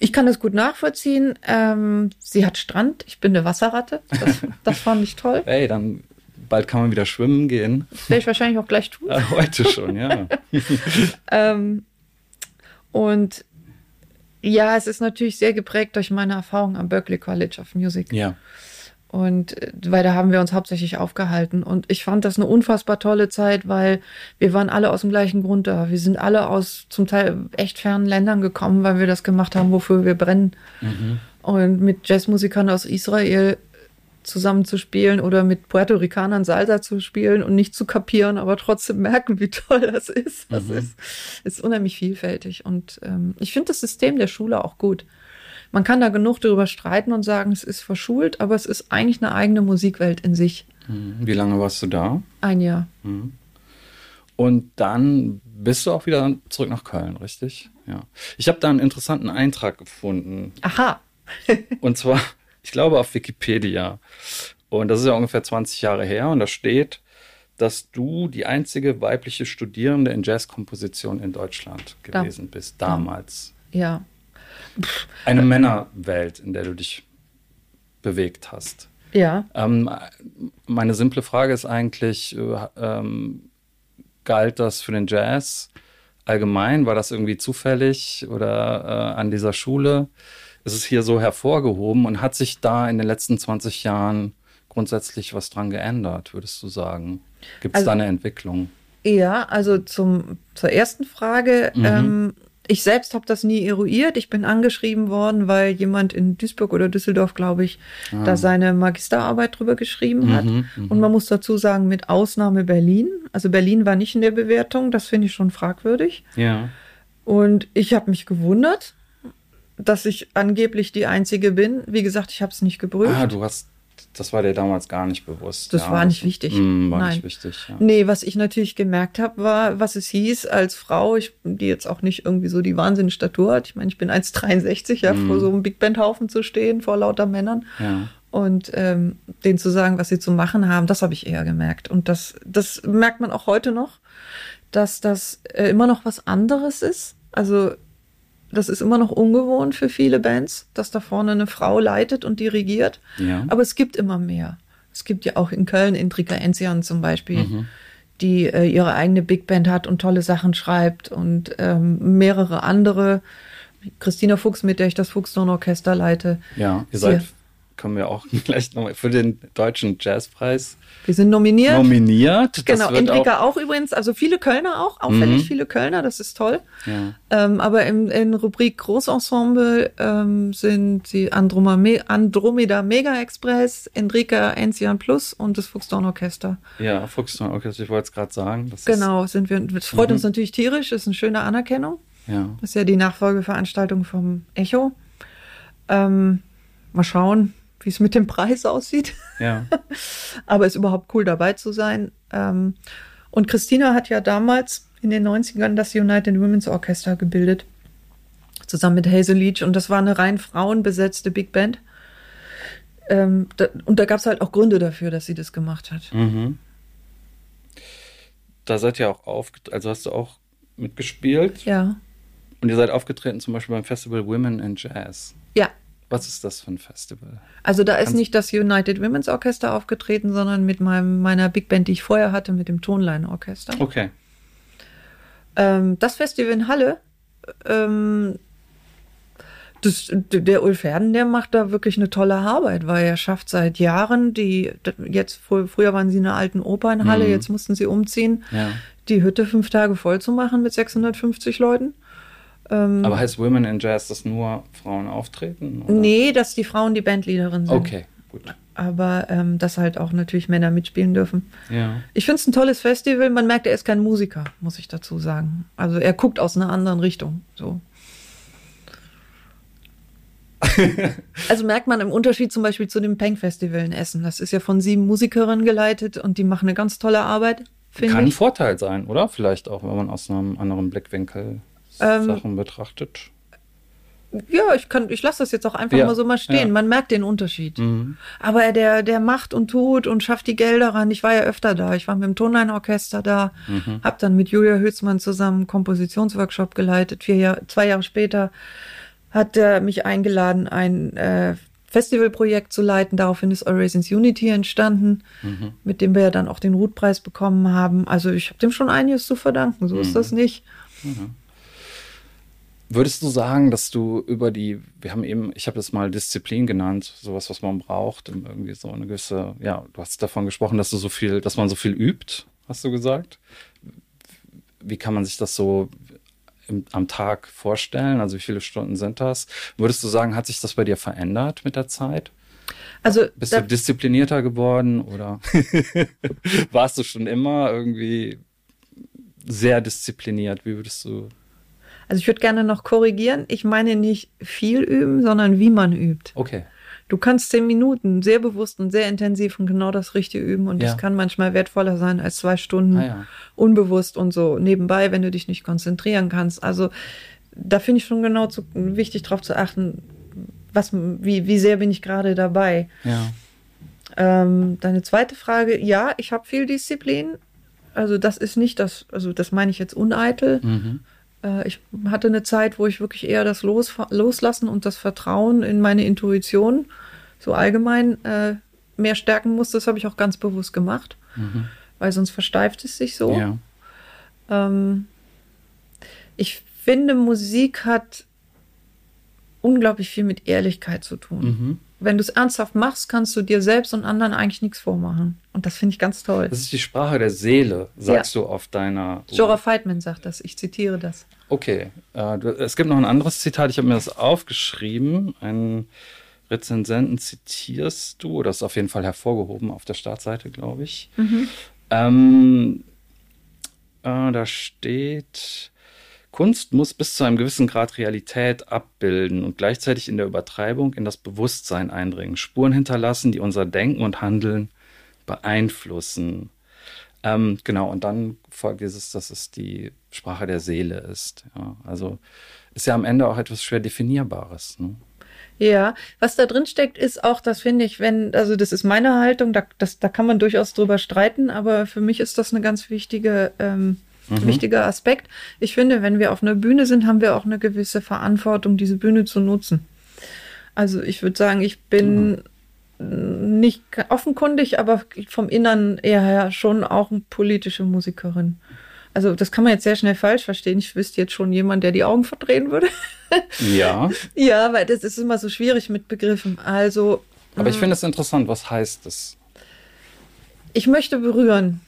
Speaker 2: Ich kann das gut nachvollziehen. Ähm, sie hat Strand. Ich bin eine Wasserratte. Das, das fand ich toll.
Speaker 1: Ey, dann bald kann man wieder schwimmen gehen.
Speaker 2: Das werde ich wahrscheinlich auch gleich tun.
Speaker 1: Ah, heute schon, ja.
Speaker 2: ähm, und ja, es ist natürlich sehr geprägt durch meine Erfahrung am Berklee College of Music.
Speaker 1: Ja.
Speaker 2: Und äh, weil da haben wir uns hauptsächlich aufgehalten. Und ich fand das eine unfassbar tolle Zeit, weil wir waren alle aus dem gleichen Grund da. Wir sind alle aus zum Teil echt fernen Ländern gekommen, weil wir das gemacht haben, wofür wir brennen. Mhm. Und mit Jazzmusikern aus Israel zusammen zu spielen oder mit Puerto Ricanern Salsa zu spielen und nicht zu kapieren, aber trotzdem merken, wie toll das ist. Das mhm. ist, ist unheimlich vielfältig. Und ähm, ich finde das System der Schule auch gut. Man kann da genug darüber streiten und sagen, es ist verschult, aber es ist eigentlich eine eigene Musikwelt in sich.
Speaker 1: Mhm. Wie lange warst du da?
Speaker 2: Ein Jahr.
Speaker 1: Mhm. Und dann bist du auch wieder zurück nach Köln, richtig? Ja. Ich habe da einen interessanten Eintrag gefunden.
Speaker 2: Aha.
Speaker 1: und zwar, ich glaube, auf Wikipedia. Und das ist ja ungefähr 20 Jahre her. Und da steht, dass du die einzige weibliche Studierende in Jazzkomposition in Deutschland gewesen da. bist, damals.
Speaker 2: Ja.
Speaker 1: Eine Männerwelt, in der du dich bewegt hast.
Speaker 2: Ja.
Speaker 1: Ähm, meine simple Frage ist eigentlich, äh, ähm, galt das für den Jazz allgemein? War das irgendwie zufällig oder äh, an dieser Schule? Ist es hier so hervorgehoben und hat sich da in den letzten 20 Jahren grundsätzlich was dran geändert, würdest du sagen? Gibt es also, da eine Entwicklung?
Speaker 2: Ja, also zum, zur ersten Frage. Mhm. Ähm, ich selbst habe das nie eruiert. Ich bin angeschrieben worden, weil jemand in Duisburg oder Düsseldorf, glaube ich, ah. da seine Magisterarbeit drüber geschrieben mhm, hat. Mhm, Und man muss dazu sagen, mit Ausnahme Berlin. Also Berlin war nicht in der Bewertung. Das finde ich schon fragwürdig.
Speaker 1: Ja.
Speaker 2: Und ich habe mich gewundert, dass ich angeblich die Einzige bin. Wie gesagt, ich habe es nicht geprüft.
Speaker 1: Ah, du hast das war dir damals gar nicht bewusst.
Speaker 2: Das ja, war nicht wichtig. Mh,
Speaker 1: hm, war Nein. nicht wichtig.
Speaker 2: Ja. Nee, was ich natürlich gemerkt habe, war, was es hieß als Frau, ich, die jetzt auch nicht irgendwie so die Wahnsinnsstatur hat. Ich meine, ich bin 1,63, ja, mhm. vor so einem Big Band Haufen zu stehen, vor lauter Männern.
Speaker 1: Ja.
Speaker 2: Und ähm, denen zu sagen, was sie zu machen haben, das habe ich eher gemerkt. Und das, das merkt man auch heute noch, dass das äh, immer noch was anderes ist. Also das ist immer noch ungewohnt für viele Bands, dass da vorne eine Frau leitet und dirigiert.
Speaker 1: Ja.
Speaker 2: Aber es gibt immer mehr. Es gibt ja auch in Köln Intrika Enzian zum Beispiel, mhm. die äh, ihre eigene Big Band hat und tolle Sachen schreibt und ähm, mehrere andere. Christina Fuchs, mit der ich das Fuchsdorn-Orchester leite.
Speaker 1: Ja, ihr seid kommen wir auch gleich nochmal für den deutschen Jazzpreis.
Speaker 2: Wir sind nominiert.
Speaker 1: Nominiert.
Speaker 2: Genau, Entrika auch, auch, übrigens, also viele Kölner auch, auffällig mhm. viele Kölner, das ist toll.
Speaker 1: Ja.
Speaker 2: Ähm, aber im, in Rubrik Großensemble ähm, sind die Andromeda, Andromeda Mega Express, Enrika Enzian Plus und das Fuchsdorn Orchester.
Speaker 1: Ja, Fuchsdorn Orchester, ich wollte es gerade sagen.
Speaker 2: genau, sind wir, das freut mhm. uns natürlich tierisch, ist eine schöne Anerkennung.
Speaker 1: Ja.
Speaker 2: Das ist ja die Nachfolgeveranstaltung vom Echo. Ähm, mal schauen, wie es mit dem Preis aussieht.
Speaker 1: Ja.
Speaker 2: Aber es ist überhaupt cool dabei zu sein. Ähm, und Christina hat ja damals in den 90ern das United Women's Orchestra gebildet. Zusammen mit Hazel Leach. Und das war eine rein frauenbesetzte Big Band. Ähm, und da gab es halt auch Gründe dafür, dass sie das gemacht hat.
Speaker 1: Mhm. Da seid ihr auch aufgetreten, also hast du auch mitgespielt.
Speaker 2: Ja.
Speaker 1: Und ihr seid aufgetreten zum Beispiel beim Festival Women in Jazz.
Speaker 2: Ja,
Speaker 1: was ist das für ein Festival?
Speaker 2: Also da ist nicht das United Women's Orchester aufgetreten, sondern mit meinem, meiner Big Band, die ich vorher hatte, mit dem Tonline Orchester.
Speaker 1: Okay.
Speaker 2: Ähm, das Festival in Halle, ähm, das, der Ulf Herden, der macht da wirklich eine tolle Arbeit, weil er schafft seit Jahren die, jetzt früher waren sie in einer alten Oper in Halle, mhm. jetzt mussten sie umziehen,
Speaker 1: ja.
Speaker 2: die Hütte fünf Tage voll zu machen mit 650 Leuten.
Speaker 1: Ähm, Aber heißt Women in Jazz, dass nur Frauen auftreten?
Speaker 2: Oder? Nee, dass die Frauen die Bandleaderin sind.
Speaker 1: Okay, gut.
Speaker 2: Aber ähm, dass halt auch natürlich Männer mitspielen dürfen.
Speaker 1: Ja.
Speaker 2: Ich finde es ein tolles Festival. Man merkt, er ist kein Musiker, muss ich dazu sagen. Also er guckt aus einer anderen Richtung. So. also merkt man im Unterschied zum Beispiel zu dem Peng Festival in Essen. Das ist ja von sieben Musikerinnen geleitet und die machen eine ganz tolle Arbeit.
Speaker 1: Kann ich. ein Vorteil sein, oder? Vielleicht auch, wenn man aus einem anderen Blickwinkel ähm, Sachen betrachtet?
Speaker 2: Ja, ich kann, ich lasse das jetzt auch einfach ja, mal so mal stehen. Ja. Man merkt den Unterschied.
Speaker 1: Mhm.
Speaker 2: Aber der, der macht und tut und schafft die Gelder ran. Ich war ja öfter da. Ich war mit dem Tonleinorchester da, mhm. habe dann mit Julia Hützmann zusammen einen Kompositionsworkshop geleitet. Vier Jahre, zwei Jahre später hat er mich eingeladen, ein äh, Festivalprojekt zu leiten. Daraufhin ist Orisons Unity entstanden, mhm. mit dem wir ja dann auch den Rootpreis bekommen haben. Also ich habe dem schon einiges zu verdanken. So ist mhm. das nicht.
Speaker 1: Würdest du sagen, dass du über die, wir haben eben, ich habe das mal Disziplin genannt, sowas, was man braucht, irgendwie so eine gewisse, ja, du hast davon gesprochen, dass du so viel, dass man so viel übt, hast du gesagt. Wie kann man sich das so im, am Tag vorstellen? Also wie viele Stunden sind das? Würdest du sagen, hat sich das bei dir verändert mit der Zeit? Also bist du disziplinierter geworden oder warst du schon immer irgendwie sehr diszipliniert? Wie würdest du?
Speaker 2: Also ich würde gerne noch korrigieren. Ich meine nicht viel üben, sondern wie man übt.
Speaker 1: Okay.
Speaker 2: Du kannst zehn Minuten sehr bewusst und sehr intensiv und genau das Richtige üben und ja. das kann manchmal wertvoller sein als zwei Stunden ah, ja. unbewusst und so nebenbei, wenn du dich nicht konzentrieren kannst. Also da finde ich schon genau zu, wichtig darauf zu achten, was, wie, wie sehr bin ich gerade dabei.
Speaker 1: Ja.
Speaker 2: Ähm, deine zweite Frage, ja, ich habe viel Disziplin. Also das ist nicht das, also das meine ich jetzt uneitel. Mhm. Äh, ich hatte eine Zeit, wo ich wirklich eher das Los, Loslassen und das Vertrauen in meine Intuition so allgemein äh, mehr stärken musste. Das habe ich auch ganz bewusst gemacht, mhm. weil sonst versteift es sich so.
Speaker 1: Ja.
Speaker 2: Ähm, ich finde, Musik hat unglaublich viel mit Ehrlichkeit zu tun. Mhm. Wenn du es ernsthaft machst, kannst du dir selbst und anderen eigentlich nichts vormachen. Und das finde ich ganz toll.
Speaker 1: Das ist die Sprache der Seele, sagst ja. du auf deiner.
Speaker 2: Jorah Feitman sagt das. Ich zitiere das.
Speaker 1: Okay. Äh, es gibt noch ein anderes Zitat. Ich habe mir das aufgeschrieben. Einen Rezensenten zitierst du. Das ist auf jeden Fall hervorgehoben auf der Startseite, glaube ich. Mhm. Ähm, äh, da steht. Kunst muss bis zu einem gewissen Grad Realität abbilden und gleichzeitig in der Übertreibung in das Bewusstsein eindringen, Spuren hinterlassen, die unser Denken und Handeln beeinflussen. Ähm, genau, und dann folgt dieses, dass es die Sprache der Seele ist. Ja, also ist ja am Ende auch etwas schwer Definierbares. Ne?
Speaker 2: Ja, was da drin steckt, ist auch, das finde ich, wenn, also das ist meine Haltung, da, das, da kann man durchaus drüber streiten, aber für mich ist das eine ganz wichtige ähm, Mhm. Wichtiger Aspekt. Ich finde, wenn wir auf einer Bühne sind, haben wir auch eine gewisse Verantwortung, diese Bühne zu nutzen. Also ich würde sagen, ich bin mhm. nicht offenkundig, aber vom Innern eher her schon auch eine politische Musikerin. Also das kann man jetzt sehr schnell falsch verstehen. Ich wüsste jetzt schon jemand, der die Augen verdrehen würde.
Speaker 1: Ja.
Speaker 2: ja, weil das ist immer so schwierig mit Begriffen. Also.
Speaker 1: Aber ich mm. finde es interessant, was heißt das?
Speaker 2: Ich möchte berühren.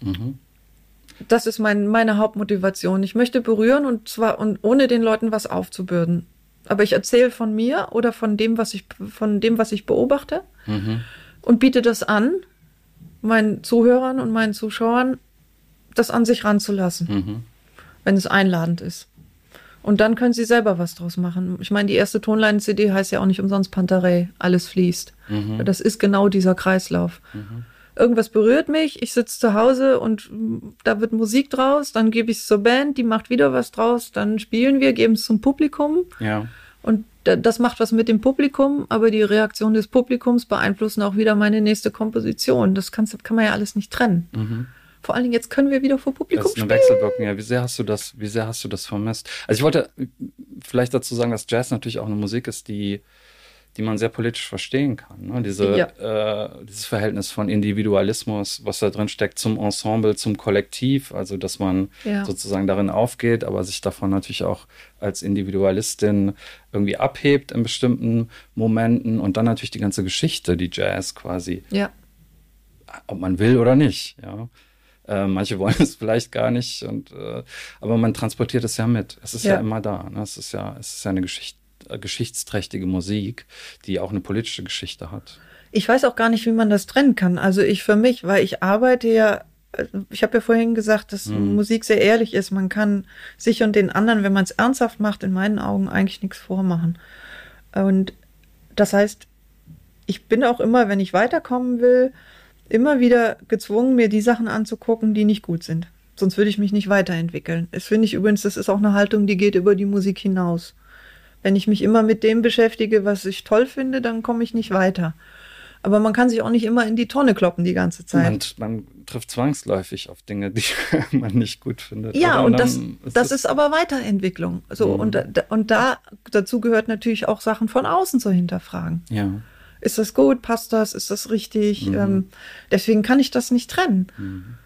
Speaker 2: Mhm das ist mein, meine Hauptmotivation. Ich möchte berühren und zwar und ohne den Leuten was aufzubürden. Aber ich erzähle von mir oder von dem, was ich, von dem, was ich beobachte mhm. und biete das an, meinen Zuhörern und meinen Zuschauern, das an sich ranzulassen, mhm. wenn es einladend ist. Und dann können sie selber was draus machen. Ich meine, die erste Tonleinen-CD heißt ja auch nicht umsonst Pantarei, alles fließt. Mhm. Das ist genau dieser Kreislauf. Mhm irgendwas berührt mich, ich sitze zu Hause und da wird Musik draus, dann gebe ich es zur Band, die macht wieder was draus, dann spielen wir, geben es zum Publikum.
Speaker 1: Ja.
Speaker 2: Und das macht was mit dem Publikum, aber die Reaktion des Publikums beeinflussen auch wieder meine nächste Komposition. Das kannst, kann man ja alles nicht trennen. Mhm. Vor allen Dingen jetzt können wir wieder vor Publikum
Speaker 1: das ist eine spielen. Wechselwirkung. Ja, wie sehr hast du das, wie sehr hast du das vermisst? Also ich wollte vielleicht dazu sagen, dass Jazz natürlich auch eine Musik ist, die die man sehr politisch verstehen kann. Ne? Diese, ja. äh, dieses Verhältnis von Individualismus, was da drin steckt, zum Ensemble, zum Kollektiv, also dass man ja. sozusagen darin aufgeht, aber sich davon natürlich auch als Individualistin irgendwie abhebt in bestimmten Momenten und dann natürlich die ganze Geschichte, die Jazz quasi,
Speaker 2: ja.
Speaker 1: ob man will oder nicht, ja. Äh, manche wollen es vielleicht gar nicht, und, äh, aber man transportiert es ja mit. Es ist ja, ja immer da. Ne? Es ist ja, es ist ja eine Geschichte geschichtsträchtige Musik, die auch eine politische Geschichte hat.
Speaker 2: Ich weiß auch gar nicht, wie man das trennen kann. Also ich für mich, weil ich arbeite ja, äh, ich habe ja vorhin gesagt, dass mhm. Musik sehr ehrlich ist. Man kann sich und den anderen, wenn man es ernsthaft macht, in meinen Augen eigentlich nichts vormachen. Und das heißt, ich bin auch immer, wenn ich weiterkommen will, immer wieder gezwungen, mir die Sachen anzugucken, die nicht gut sind. Sonst würde ich mich nicht weiterentwickeln. Das finde ich übrigens, das ist auch eine Haltung, die geht über die Musik hinaus. Wenn ich mich immer mit dem beschäftige, was ich toll finde, dann komme ich nicht weiter. Aber man kann sich auch nicht immer in die Tonne kloppen die ganze Zeit.
Speaker 1: Man, man trifft zwangsläufig auf Dinge, die man nicht gut findet.
Speaker 2: Ja, und, und das, ist das ist aber Weiterentwicklung. So, mhm. und, und da dazu gehört natürlich auch Sachen von außen zu hinterfragen.
Speaker 1: Ja.
Speaker 2: Ist das gut? Passt das? Ist das richtig? Mhm. Ähm, deswegen kann ich das nicht trennen. Mhm.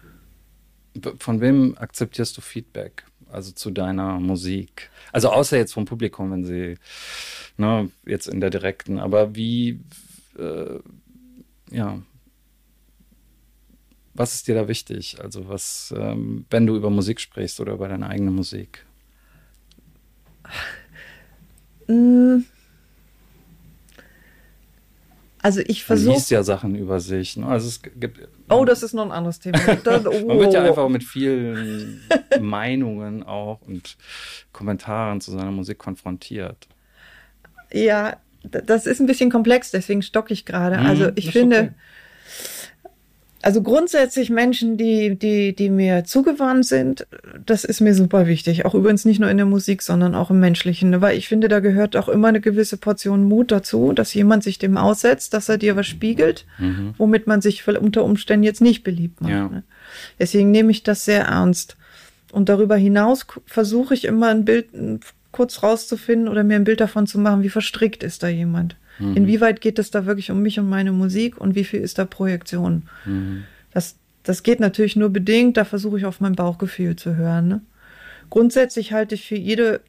Speaker 1: Von wem akzeptierst du Feedback? Also zu deiner Musik? Also außer jetzt vom Publikum, wenn sie ne, jetzt in der direkten, aber wie, äh, ja, was ist dir da wichtig? Also was, ähm, wenn du über Musik sprichst oder über deine eigene Musik?
Speaker 2: Mm. Also ich
Speaker 1: Man
Speaker 2: versuche.
Speaker 1: liest ja Sachen über sich. Ne? Also es gibt.
Speaker 2: Oh, das ist noch ein anderes Thema. Das, oh.
Speaker 1: Man wird ja einfach mit vielen Meinungen auch und Kommentaren zu seiner Musik konfrontiert.
Speaker 2: Ja, das ist ein bisschen komplex, deswegen stocke ich gerade.
Speaker 1: Mhm,
Speaker 2: also ich
Speaker 1: ist
Speaker 2: finde,
Speaker 1: okay.
Speaker 2: Also grundsätzlich Menschen, die, die, die mir zugewandt sind, das ist mir super wichtig. Auch übrigens nicht nur in der Musik, sondern auch im Menschlichen. Weil ich finde, da gehört auch immer eine gewisse Portion Mut dazu, dass jemand sich dem aussetzt, dass er dir was spiegelt, womit man sich unter Umständen jetzt nicht beliebt macht.
Speaker 1: Mhm. Ja.
Speaker 2: Ne? Deswegen nehme ich das sehr ernst. Und darüber hinaus versuche ich immer ein Bild kurz rauszufinden oder mir ein Bild davon zu machen, wie verstrickt ist da jemand.
Speaker 1: Mhm.
Speaker 2: Inwieweit geht es da wirklich um mich und meine Musik und wie viel ist da Projektion?
Speaker 1: Mhm.
Speaker 2: Das, das geht natürlich nur bedingt, da versuche ich auf mein Bauchgefühl zu hören. Ne? Grundsätzlich halte ich für jede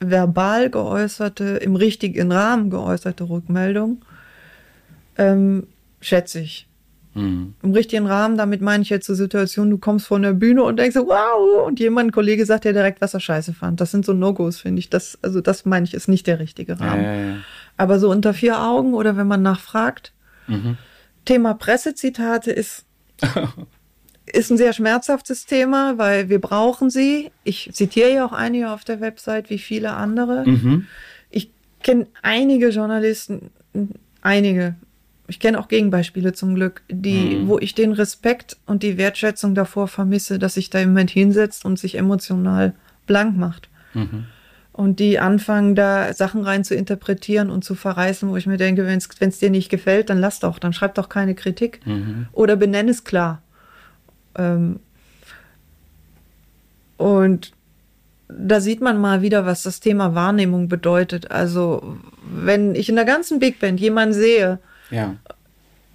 Speaker 2: verbal geäußerte, im richtigen Rahmen geäußerte Rückmeldung, ähm, schätze ich.
Speaker 1: Mhm.
Speaker 2: Im richtigen Rahmen, damit meine ich jetzt so Situationen, du kommst von der Bühne und denkst wow, und jemand, ein Kollege sagt dir direkt, was er scheiße fand. Das sind so No-Gos, finde ich. Das, also das meine ich, ist nicht der richtige
Speaker 1: Ja,
Speaker 2: Rahmen.
Speaker 1: ja, ja.
Speaker 2: Aber so unter vier Augen oder wenn man nachfragt,
Speaker 1: Mhm.
Speaker 2: Thema Pressezitate ist, ist ein sehr schmerzhaftes Thema, weil wir brauchen sie. Ich zitiere ja auch einige auf der Website, wie viele andere.
Speaker 1: Mhm.
Speaker 2: Ich kenne einige Journalisten, einige. Ich kenne auch Gegenbeispiele zum Glück, die,
Speaker 1: Mhm.
Speaker 2: wo ich den Respekt und die Wertschätzung davor vermisse, dass sich da jemand hinsetzt und sich emotional blank macht.
Speaker 1: Mhm.
Speaker 2: Und die anfangen, da Sachen rein zu interpretieren und zu verreißen, wo ich mir denke, wenn es dir nicht gefällt, dann lass doch, dann schreib doch keine Kritik.
Speaker 1: Mhm.
Speaker 2: Oder benenn es klar. Ähm, und da sieht man mal wieder, was das Thema Wahrnehmung bedeutet. Also, wenn ich in der ganzen Big Band jemanden sehe
Speaker 1: Ja.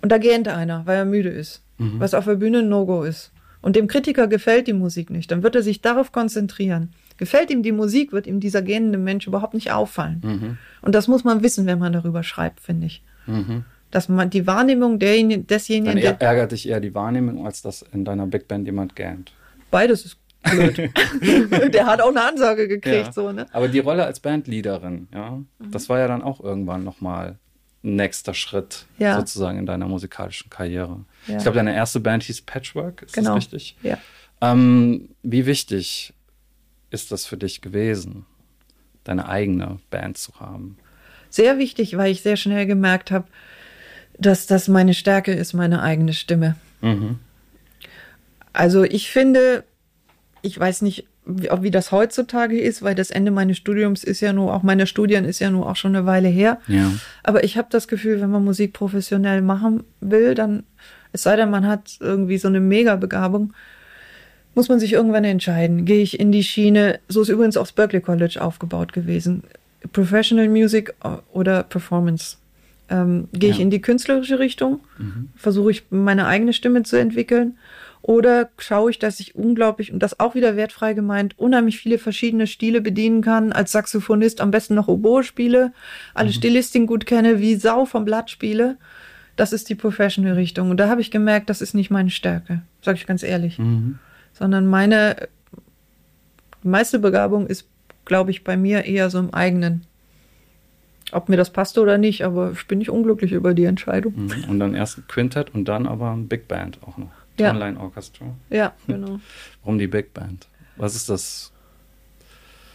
Speaker 2: und da gähnt einer, weil er müde ist,
Speaker 1: Mhm.
Speaker 2: was auf der Bühne ein No-Go ist, und dem Kritiker gefällt die Musik nicht, dann wird er sich darauf konzentrieren. Gefällt ihm die Musik, wird ihm dieser gähnende Mensch überhaupt nicht auffallen.
Speaker 1: Mhm.
Speaker 2: Und das muss man wissen, wenn man darüber schreibt, finde ich.
Speaker 1: Mhm.
Speaker 2: Dass man die Wahrnehmung derjenigen,
Speaker 1: Dann
Speaker 2: desjenigen,
Speaker 1: är-
Speaker 2: der,
Speaker 1: ärgert dich eher die Wahrnehmung, als dass in deiner Big Band jemand gähnt.
Speaker 2: beides ist blöd. der hat auch eine Ansage gekriegt,
Speaker 1: Ja.
Speaker 2: so, ne?
Speaker 1: Aber die Rolle als Bandleaderin, ja, das war ja dann auch irgendwann nochmal ein nächster Schritt
Speaker 2: Ja.
Speaker 1: sozusagen in deiner musikalischen Karriere.
Speaker 2: Ja.
Speaker 1: Ich glaube, deine erste Band hieß Patchwork, ist
Speaker 2: Genau.
Speaker 1: das richtig?
Speaker 2: Ja.
Speaker 1: Ähm, wie wichtig ist das für dich gewesen, deine eigene Band zu haben?
Speaker 2: Sehr wichtig, weil ich sehr schnell gemerkt habe, dass das meine Stärke ist, meine eigene Stimme.
Speaker 1: Mhm.
Speaker 2: Also ich finde, ich weiß nicht, wie, ob- wie das heutzutage ist, weil das Ende meines Studiums ist ja nur, auch meiner Studien ist ja nur auch schon eine Weile her.
Speaker 1: Ja.
Speaker 2: Aber ich habe das Gefühl, wenn man Musik professionell machen will, dann, es sei denn, man hat irgendwie so eine Mega-Begabung, muss man sich irgendwann entscheiden. Gehe ich in die Schiene, so ist übrigens auch das Berklee College aufgebaut gewesen. Professional Music oder Performance. Ähm, gehe ich
Speaker 1: Ja.
Speaker 2: in die künstlerische Richtung, versuche ich meine eigene Stimme zu entwickeln oder schaue ich, dass ich unglaublich, und das auch wieder wertfrei gemeint, unheimlich viele verschiedene Stile bedienen kann, als Saxophonist am besten noch Oboe spiele, alle Stilistik gut kenne, wie Sau vom Blatt spiele. Das ist die Professional-Richtung. Und da habe ich gemerkt, das ist nicht meine Stärke, sage ich ganz ehrlich.
Speaker 1: Mhm.
Speaker 2: Sondern meine meiste Begabung ist, glaube ich, bei mir eher so im eigenen. Ob mir das passte oder nicht, aber ich bin nicht unglücklich über die Entscheidung.
Speaker 1: Mhm. Und dann erst ein Quintett und dann aber ein Big Band auch noch.
Speaker 2: Ja.
Speaker 1: Tonline Orchestra.
Speaker 2: Ja, genau.
Speaker 1: Warum die Big Band? Was ist das,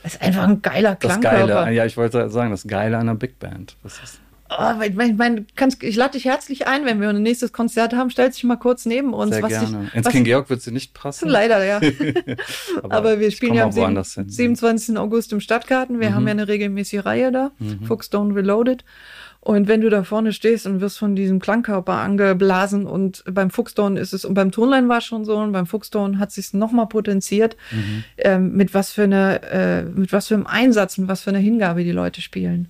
Speaker 2: Das ist einfach ein geiler
Speaker 1: das
Speaker 2: Klangkörper.
Speaker 1: Geile? Ja, ich wollte sagen, das Geile einer Big Band. Was ist
Speaker 2: Oh, ich mein, kannst, ich lade dich herzlich ein, wenn wir ein nächstes Konzert haben. Stell dich mal kurz neben uns.
Speaker 1: Sehr
Speaker 2: was
Speaker 1: gerne.
Speaker 2: Ich,
Speaker 1: Ins King Georg wird sie nicht passen.
Speaker 2: Leider, ja. Aber wir
Speaker 1: ich
Speaker 2: spielen ja am sieben-
Speaker 1: woanders hin.
Speaker 2: 27. August im Stadtgarten. Wir
Speaker 1: Mhm.
Speaker 2: haben ja eine regelmäßige Reihe da,
Speaker 1: Mhm.
Speaker 2: Fuchsstone Reloaded. Und wenn du da vorne stehst und wirst von diesem Klangkörper angeblasen und beim Fuchsstone ist es, und beim Tonlein war es schon so, und beim Fuchsstone hat sich nochmal potenziert,
Speaker 1: Mhm.
Speaker 2: ähm, mit was für eine, äh, mit was für einem Einsatz, mit was für einer Hingabe die Leute spielen.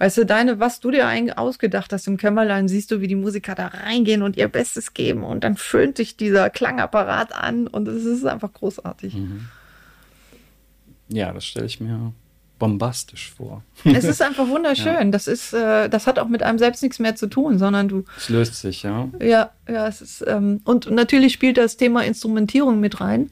Speaker 2: Weißt du, deine, was du dir eigentlich ausgedacht hast im Kämmerlein, siehst du, wie die Musiker da reingehen und ihr Bestes geben und dann föhnt sich dieser Klangapparat an und es ist einfach großartig.
Speaker 1: Mhm. Ja, das stelle ich mir bombastisch vor.
Speaker 2: Es ist einfach wunderschön. Das ist, äh, das hat auch mit einem selbst nichts mehr zu tun, sondern du,
Speaker 1: Es löst sich, ja.
Speaker 2: ja, ja, es ist, ähm, und natürlich spielt das Thema Instrumentierung mit rein.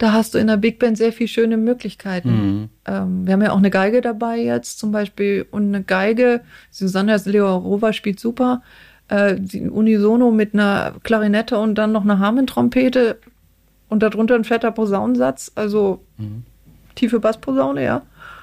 Speaker 2: Da hast du in der Big Band sehr viel schöne Möglichkeiten.
Speaker 1: Mhm.
Speaker 2: Ähm, wir haben ja auch eine Geige dabei jetzt zum Beispiel und eine Geige, Susanna Leorova spielt super, äh, Unisono mit einer Klarinette und dann noch eine Harmontrompete und darunter ein fetter Posaunensatz, also mhm. tiefe Bassposaune, ja.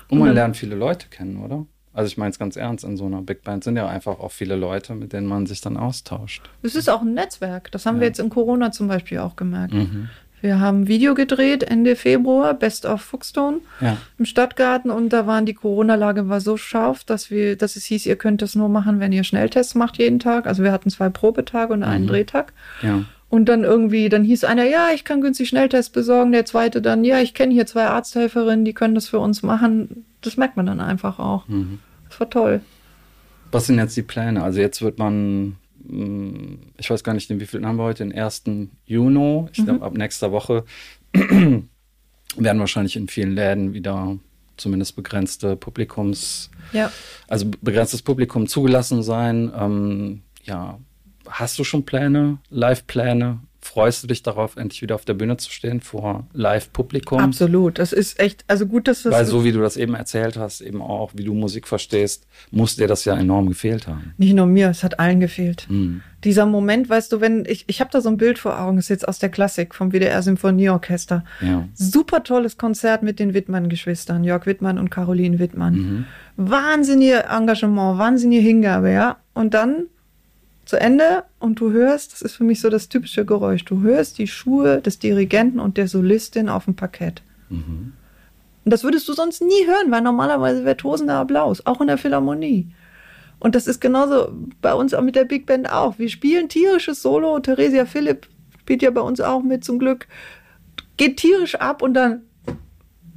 Speaker 1: Und man und lernt viele Leute kennen, oder? Also ich meine es ganz ernst, in so einer Big Band sind ja einfach auch viele Leute, mit denen man sich dann austauscht.
Speaker 2: Es ist auch ein Netzwerk. Das haben ja. wir jetzt in Corona zum Beispiel auch gemerkt. Mhm. Wir haben ein Video gedreht Ende Februar, Best of Fuchstone ja. im Stadtgarten und da waren die Corona-Lage war so scharf, dass wir, dass es hieß, ihr könnt das nur machen, wenn ihr Schnelltests macht jeden Tag. Also wir hatten zwei Probetage und einen mhm. Drehtag. Ja. Und dann irgendwie, dann hieß einer, ja, ich kann günstig Schnelltests besorgen. Der zweite dann, ja, ich kenne hier zwei Arzthelferinnen, die können das für uns machen. Das merkt man dann einfach auch. Mhm. Das war toll.
Speaker 1: Was sind jetzt die Pläne? Also jetzt wird man ich weiß gar nicht, den wievielten haben wir heute, den 1. Juni. Ich mhm. glaube, ab nächster Woche werden wahrscheinlich in vielen Läden wieder zumindest begrenzte Publikums, ja. also begrenztes Publikum zugelassen sein. Ähm, ja, hast du schon Pläne, Live-Pläne? Freust du dich darauf, endlich wieder auf der Bühne zu stehen vor Live-Publikum?
Speaker 2: Absolut. Das ist echt, also gut, dass
Speaker 1: das. Weil so wie du das eben erzählt hast, eben auch, wie du Musik verstehst, muss dir das ja enorm gefehlt haben.
Speaker 2: Nicht nur mir, es hat allen gefehlt. Mhm. Dieser Moment, weißt du, wenn ich, ich habe da so ein Bild vor Augen, ist jetzt aus der Klassik vom WDR Symphonieorchester. Ja. Super tolles Konzert mit den Wittmann-Geschwistern, Jörg Wittmann und Caroline Wittmann. Mhm. Wahnsinnige Engagement, wahnsinnige Hingabe, ja. Und dann zu Ende und du hörst, das ist für mich so das typische Geräusch, du hörst die Schuhe des Dirigenten und der Solistin auf dem Parkett. Mhm. Und das würdest du sonst nie hören, weil normalerweise wäre tosender Applaus, auch in der Philharmonie. Und das ist genauso bei uns auch mit der Big Band auch. Wir spielen tierisches Solo. Theresia Philipp spielt ja bei uns auch mit zum Glück. Geht tierisch ab und dann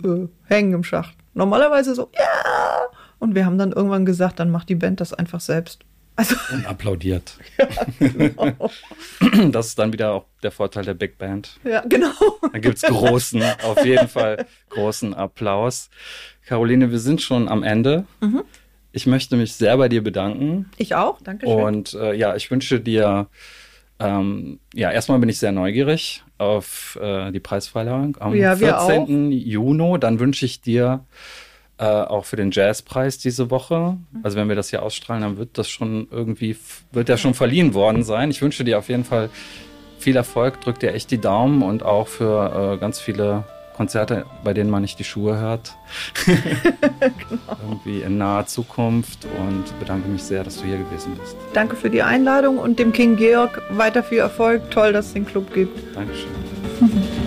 Speaker 2: äh, hängen im Schacht. Normalerweise so, ja. Und wir haben dann irgendwann gesagt, dann macht die Band das einfach selbst.
Speaker 1: Also, und applaudiert. Ja, genau. Das ist dann wieder auch der Vorteil der Big Band.
Speaker 2: Ja, genau.
Speaker 1: Da gibt es großen, auf jeden Fall großen Applaus. Caroline, wir sind schon am Ende. Mhm. Ich möchte mich sehr bei dir bedanken.
Speaker 2: Ich auch, danke
Speaker 1: schön. Und äh, ja, ich wünsche dir, ähm, ja, erstmal bin ich sehr neugierig auf äh, die Preisverleihung am ja, 14. Juni. Dann wünsche ich dir äh, auch für den Jazzpreis diese Woche. Also wenn wir das hier ausstrahlen, dann wird das schon irgendwie, wird der schon verliehen worden sein. Ich wünsche dir auf jeden Fall viel Erfolg, drück dir echt die Daumen und auch für äh, ganz viele Konzerte, bei denen man nicht die Schuhe hört. genau. Irgendwie in naher Zukunft und bedanke mich sehr, dass du hier gewesen bist.
Speaker 2: Danke für die Einladung und dem King Georg weiter viel Erfolg. Toll, dass es den Club gibt.
Speaker 1: Dankeschön.